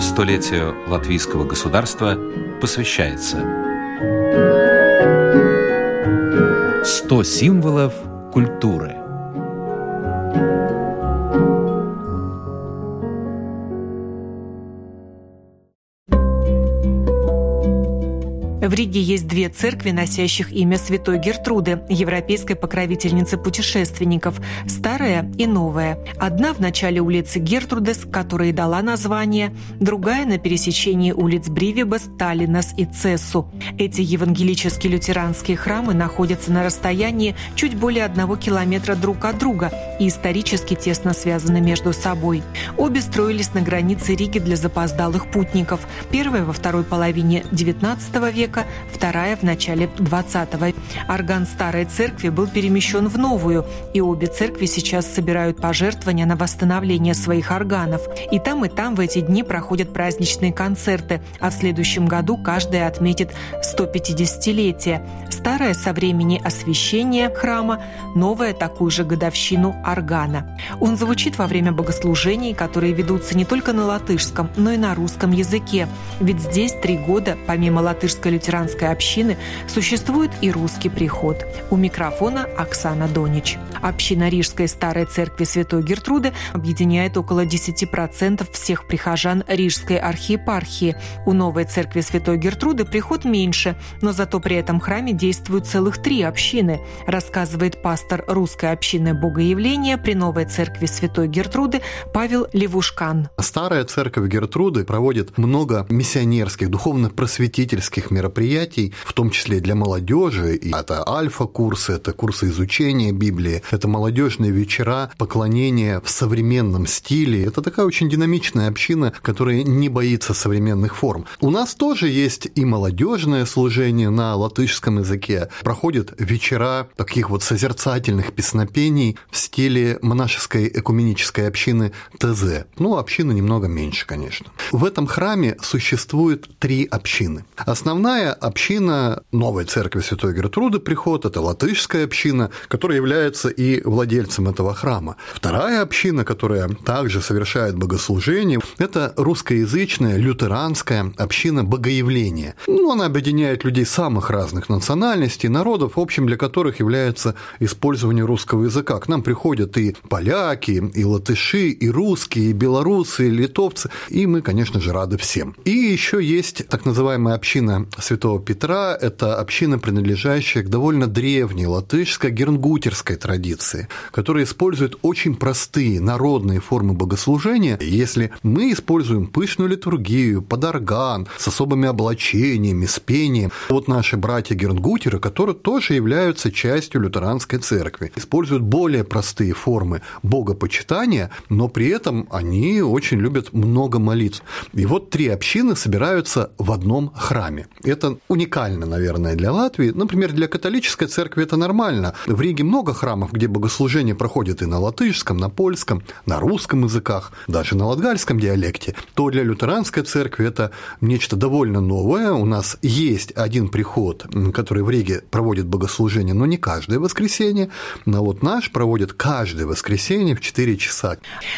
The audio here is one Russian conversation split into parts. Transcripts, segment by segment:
Столетию латвийского государства посвящается 100 символов культуры – В Риге есть две церкви, носящих имя Святой Гертруды, европейской покровительницы путешественников, старая и новая. Одна в начале улицы Гертрудес, которая и дала название, другая на пересечении улиц Бривибас, Таллинас и Цессу. Эти евангелические лютеранские храмы находятся на расстоянии чуть более одного километра друг от друга и исторически тесно связаны между собой. Обе строились на границе Риги для запоздалых путников. Первая во второй половине XIX века, века, вторая в начале XX. Орган старой церкви был перемещен в новую, и обе церкви сейчас собирают пожертвования на восстановление своих органов. И там, и там в эти дни проходят праздничные концерты, а в следующем году каждая отметит 150-летие. Старая со времени освящения храма, новая такую же годовщину органа. Он звучит во время богослужений, которые ведутся не только на латышском, но и на русском языке. Ведь здесь три года, помимо латышской лютеранской общины существует и русский приход. У микрофона Оксана Донич. Община Рижской старой церкви Святой Гертруды объединяет около 10% всех прихожан Рижской архиепархии. У новой церкви Святой Гертруды приход меньше, но зато при этом храме действуют целых три общины, рассказывает пастор русской общины Богоявления при новой церкви Святой Гертруды Павел Левушкан. Старая церковь Гертруды проводит много миссионерских, духовно-просветительских мероприятий мероприятий, в том числе для молодежи. И это альфа-курсы, это курсы изучения Библии, это молодежные вечера, поклонение в современном стиле. Это такая очень динамичная община, которая не боится современных форм. У нас тоже есть и молодежное служение на латышском языке. Проходят вечера таких вот созерцательных песнопений в стиле монашеской экуменической общины ТЗ. Ну, община немного меньше, конечно. В этом храме существует три общины. Основная Основная община новой церкви Святой Гертруды приход – это латышская община, которая является и владельцем этого храма. Вторая община, которая также совершает богослужение, это русскоязычная лютеранская община Богоявления. Ну, она объединяет людей самых разных национальностей, народов, в общем, для которых является использование русского языка. К нам приходят и поляки, и латыши, и русские, и белорусы, и литовцы, и мы, конечно же, рады всем. И еще есть так называемая община Святого Петра – это община, принадлежащая к довольно древней латышской гернгутерской традиции, которая использует очень простые народные формы богослужения. Если мы используем пышную литургию, под орган, с особыми облачениями, с пением, вот наши братья гернгутеры, которые тоже являются частью лютеранской церкви, используют более простые формы богопочитания, но при этом они очень любят много молиться. И вот три общины собираются в одном храме это уникально, наверное, для Латвии. Например, для католической церкви это нормально. В Риге много храмов, где богослужение проходит и на латышском, на польском, на русском языках, даже на латгальском диалекте. То для лютеранской церкви это нечто довольно новое. У нас есть один приход, который в Риге проводит богослужение, но не каждое воскресенье. Но вот наш проводит каждое воскресенье в 4 часа.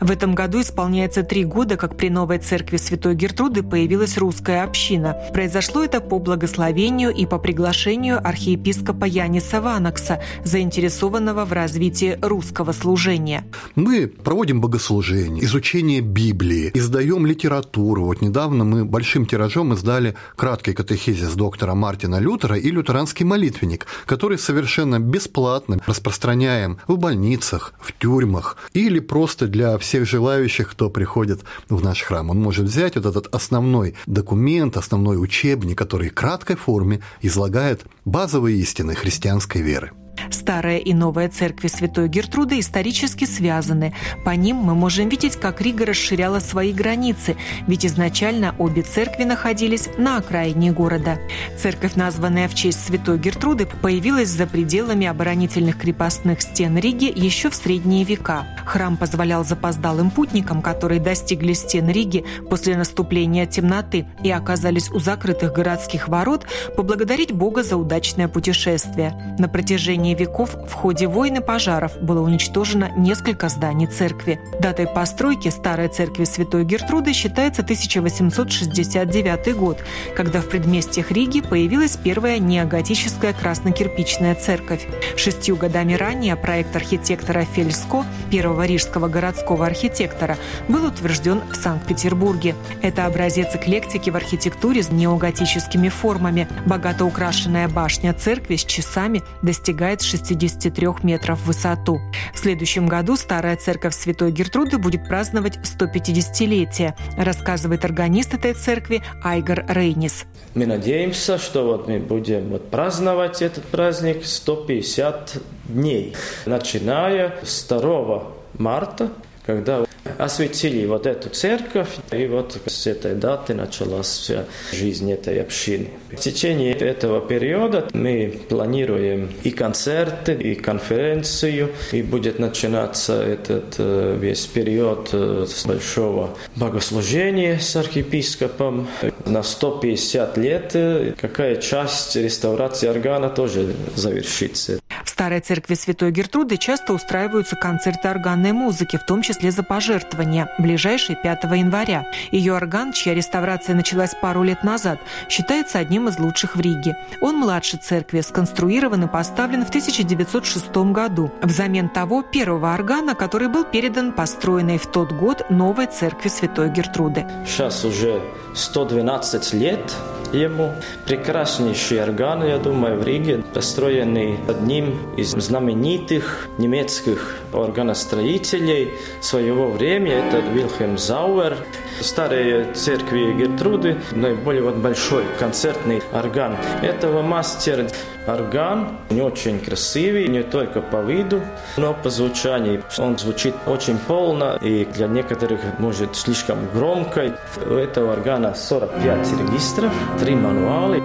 В этом году исполняется три года, как при новой церкви Святой Гертруды появилась русская община. Произошло это по благословению и по приглашению архиепископа Яниса Ванакса, заинтересованного в развитии русского служения. Мы проводим богослужение, изучение Библии, издаем литературу. Вот недавно мы большим тиражом издали краткий катехизис доктора Мартина Лютера и лютеранский молитвенник, который совершенно бесплатно распространяем в больницах, в тюрьмах или просто для всех желающих, кто приходит в наш храм. Он может взять вот этот основной документ, основной учебник, который краткой форме излагает базовые истины христианской веры. Старая и новая церкви Святой Гертруды исторически связаны. По ним мы можем видеть, как Рига расширяла свои границы, ведь изначально обе церкви находились на окраине города. Церковь, названная в честь Святой Гертруды, появилась за пределами оборонительных крепостных стен Риги еще в средние века. Храм позволял запоздалым путникам, которые достигли стен Риги после наступления темноты и оказались у закрытых городских ворот, поблагодарить Бога за удачное путешествие. На протяжении протяжении веков в ходе войн и пожаров было уничтожено несколько зданий церкви. Датой постройки старой церкви Святой Гертруды считается 1869 год, когда в предместьях Риги появилась первая неоготическая краснокирпичная церковь. Шестью годами ранее проект архитектора Фельско, первого рижского городского архитектора, был утвержден в Санкт-Петербурге. Это образец эклектики в архитектуре с неоготическими формами. Богато украшенная башня церкви с часами достигает 63 метров в высоту. В следующем году старая церковь Святой Гертруды будет праздновать 150-летие, рассказывает органист этой церкви Айгор Рейнис. Мы надеемся, что вот мы будем вот праздновать этот праздник 150 дней, начиная с 2 марта, когда осветили вот эту церковь, и вот с этой даты началась вся жизнь этой общины. В течение этого периода мы планируем и концерты, и конференцию, и будет начинаться этот э, весь период э, с большого богослужения с архиепископом. На 150 лет э, какая часть реставрации органа тоже завершится. Старой церкви Святой Гертруды часто устраиваются концерты органной музыки, в том числе за пожертвования, ближайший 5 января. Ее орган, чья реставрация началась пару лет назад, считается одним из лучших в Риге. Он младше церкви, сконструирован и поставлен в 1906 году, взамен того первого органа, который был передан построенной в тот год новой церкви Святой Гертруды. Сейчас уже 112 лет ему. Прекраснейший орган, я думаю, в Риге, построенный одним из знаменитых немецких органостроителей своего времени, это Вильхем Зауэр. Старые церкви Гертруды, наиболее вот большой концертный орган. Этого мастер орган не очень красивый, не только по виду, но по звучанию. Он звучит очень полно и для некоторых может слишком громко. У этого органа 45 регистров, три мануала.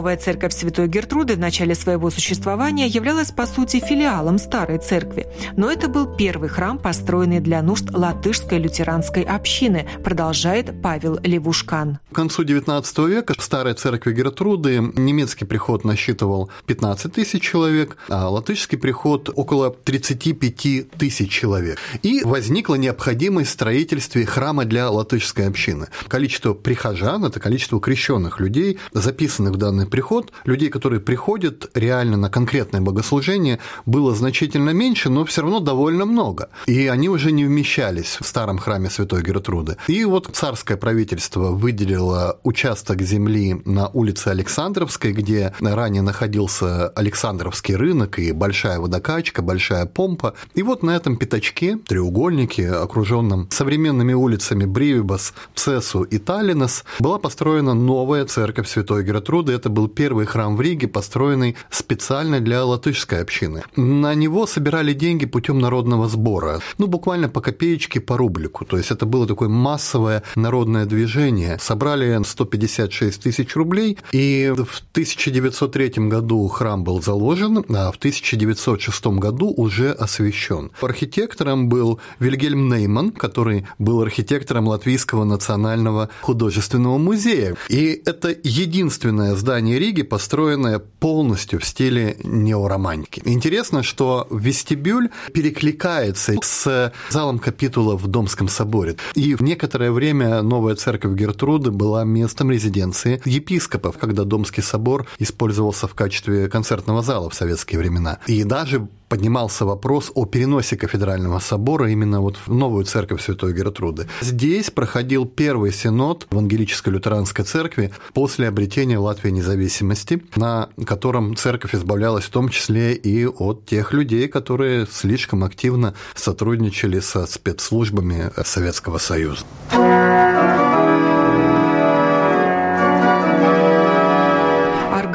Новая церковь Святой Гертруды в начале своего существования являлась, по сути, филиалом старой церкви. Но это был первый храм, построенный для нужд латышской лютеранской общины, продолжает Павел Левушкан. К концу XIX века в старой церкви Гертруды немецкий приход насчитывал 15 тысяч человек, а латышский приход около 35 тысяч человек. И возникла необходимость в строительстве храма для латышской общины. Количество прихожан – это количество крещенных людей, записанных в данном данный приход, людей, которые приходят реально на конкретное богослужение, было значительно меньше, но все равно довольно много. И они уже не вмещались в старом храме Святой Гертруды. И вот царское правительство выделило участок земли на улице Александровской, где ранее находился Александровский рынок и большая водокачка, большая помпа. И вот на этом пятачке, треугольнике, окруженном современными улицами Бривибас, Цесу и Таллинас, была построена новая церковь Святой Гертруды это был первый храм в Риге, построенный специально для латышской общины. На него собирали деньги путем народного сбора, ну, буквально по копеечке, по рублику. То есть это было такое массовое народное движение. Собрали 156 тысяч рублей, и в 1903 году храм был заложен, а в 1906 году уже освящен. Архитектором был Вильгельм Нейман, который был архитектором Латвийского национального художественного музея. И это единственное здание здание Риги, построенное полностью в стиле неоромантики. Интересно, что вестибюль перекликается с залом капитула в Домском соборе. И в некоторое время новая церковь Гертруды была местом резиденции епископов, когда Домский собор использовался в качестве концертного зала в советские времена. И даже поднимался вопрос о переносе кафедрального собора именно вот в новую церковь Святой Гертруды. Здесь проходил первый синод Евангелической лютеранской церкви после обретения Латвии независимости, на котором церковь избавлялась в том числе и от тех людей, которые слишком активно сотрудничали со спецслужбами Советского Союза.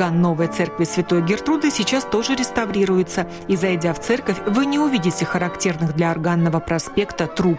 Орган новой церкви Святой Гертруды сейчас тоже реставрируется, и зайдя в церковь, вы не увидите характерных для органного проспекта труб.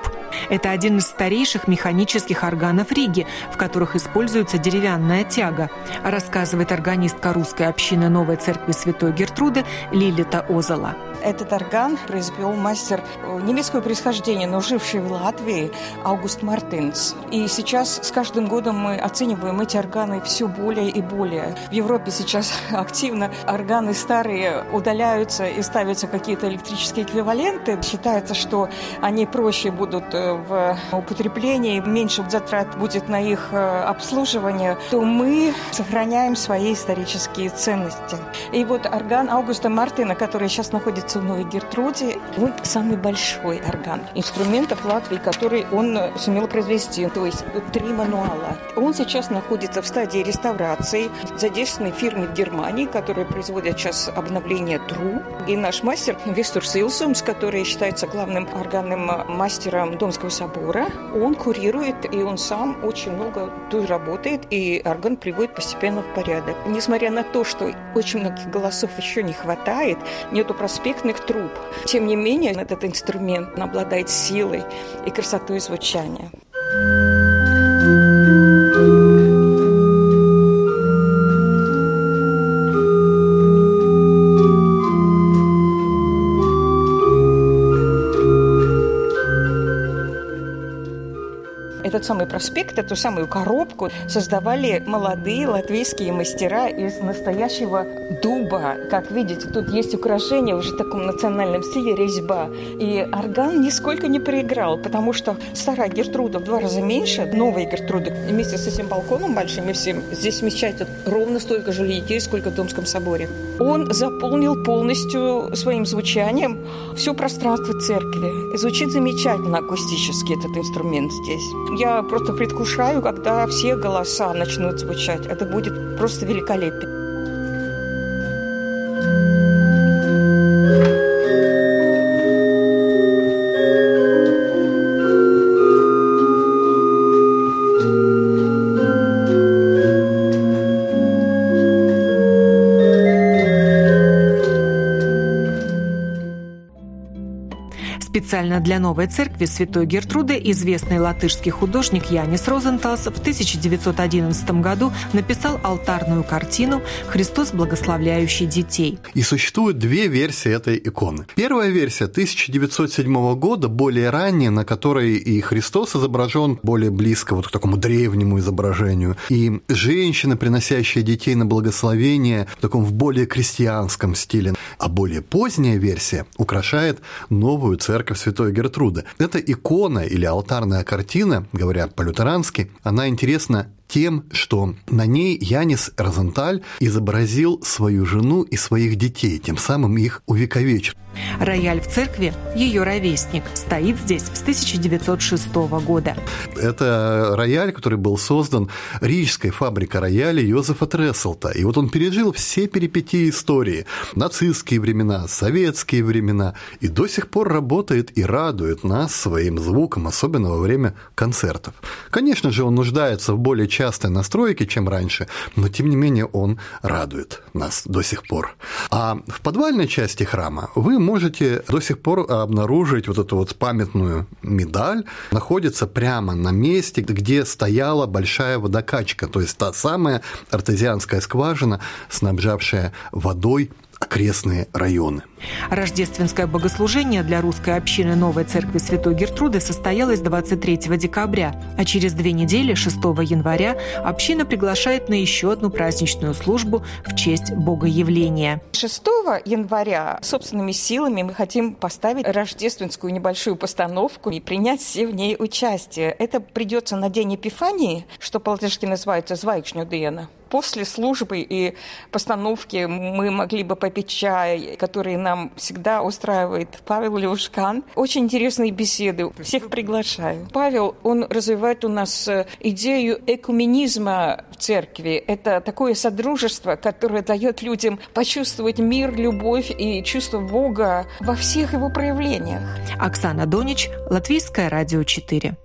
Это один из старейших механических органов Риги, в которых используется деревянная тяга, рассказывает органистка русской общины новой церкви Святой Гертруды Лилита Озала. Этот орган произвел мастер э, немецкого происхождения, но живший в Латвии, Аугуст Мартинс. И сейчас с каждым годом мы оцениваем эти органы все более и более. В Европе сейчас активно органы старые удаляются и ставятся какие-то электрические эквиваленты. Считается, что они проще будут э, в употреблении, меньше затрат будет на их э, обслуживание, то мы сохраняем свои исторические ценности. И вот орган Аугуста Мартина, который сейчас находится в Новой Гертруде. Он самый большой орган инструментов Латвии, который он сумел произвести, то есть три мануала. Он сейчас находится в стадии реставрации, задействованной фирме в Германии, которая производит сейчас обновление ТРУ. И наш мастер Вестур Силсумс, который считается главным органным мастером Домского собора, он курирует, и он сам очень много тут работает, и орган приводит постепенно в порядок. Несмотря на то, что очень многих голосов еще не хватает, нету проспекта эффектных труб. Тем не менее, этот инструмент обладает силой и красотой звучания. этот самый проспект, эту самую коробку создавали молодые латвийские мастера из настоящего дуба. Как видите, тут есть украшения уже в таком национальном стиле, резьба. И орган нисколько не проиграл, потому что старая Гертруда в два раза меньше, новая Гертруда вместе с этим балконом большим и всем здесь вмещает ровно столько же людей, сколько в Домском соборе. Он заполнил полностью своим звучанием все пространство церкви. Звучит замечательно акустически этот инструмент здесь. Я просто предвкушаю, когда все голоса начнут звучать. Это будет просто великолепие. Специально для новой церкви Святой Гертруды известный латышский художник Янис Розенталс в 1911 году написал алтарную картину «Христос, благословляющий детей». И существует две версии этой иконы. Первая версия 1907 года, более ранняя, на которой и Христос изображен более близко вот к такому древнему изображению, и женщина, приносящая детей на благословение в таком в более крестьянском стиле. А более поздняя версия украшает новую церковь Святой Гертруды. Это икона или алтарная картина, говоря по-лютерански, она интересна тем, что на ней Янис Розенталь изобразил свою жену и своих детей, тем самым их увековечил. Рояль в церкви, ее ровесник, стоит здесь с 1906 года. Это рояль, который был создан рижской фабрикой рояля Йозефа Тресселта. И вот он пережил все перипетии истории. Нацистские времена, советские времена. И до сих пор работает и радует нас своим звуком, особенно во время концертов. Конечно же, он нуждается в более частой настройке, чем раньше, но тем не менее он радует нас до сих пор. А в подвальной части храма вы можете до сих пор обнаружить вот эту вот памятную медаль, находится прямо на месте, где стояла большая водокачка, то есть та самая артезианская скважина, снабжавшая водой окрестные районы. Рождественское богослужение для русской общины Новой Церкви Святой Гертруды состоялось 23 декабря, а через две недели, 6 января, община приглашает на еще одну праздничную службу в честь Богоявления. 6 января собственными силами мы хотим поставить рождественскую небольшую постановку и принять все в ней участие. Это придется на день Эпифании, что по-латышски называется «Звайкшню После службы и постановки мы могли бы попить чай, который нам всегда устраивает Павел Левушкан. Очень интересные беседы. Всех приглашаю. Павел, он развивает у нас э, идею экуменизма в церкви. Это такое содружество, которое дает людям почувствовать мир, любовь и чувство Бога во всех его проявлениях. Оксана Донич, Латвийское радио 4.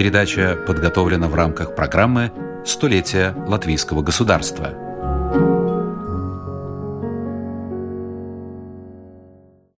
Передача подготовлена в рамках программы «Столетие латвийского государства».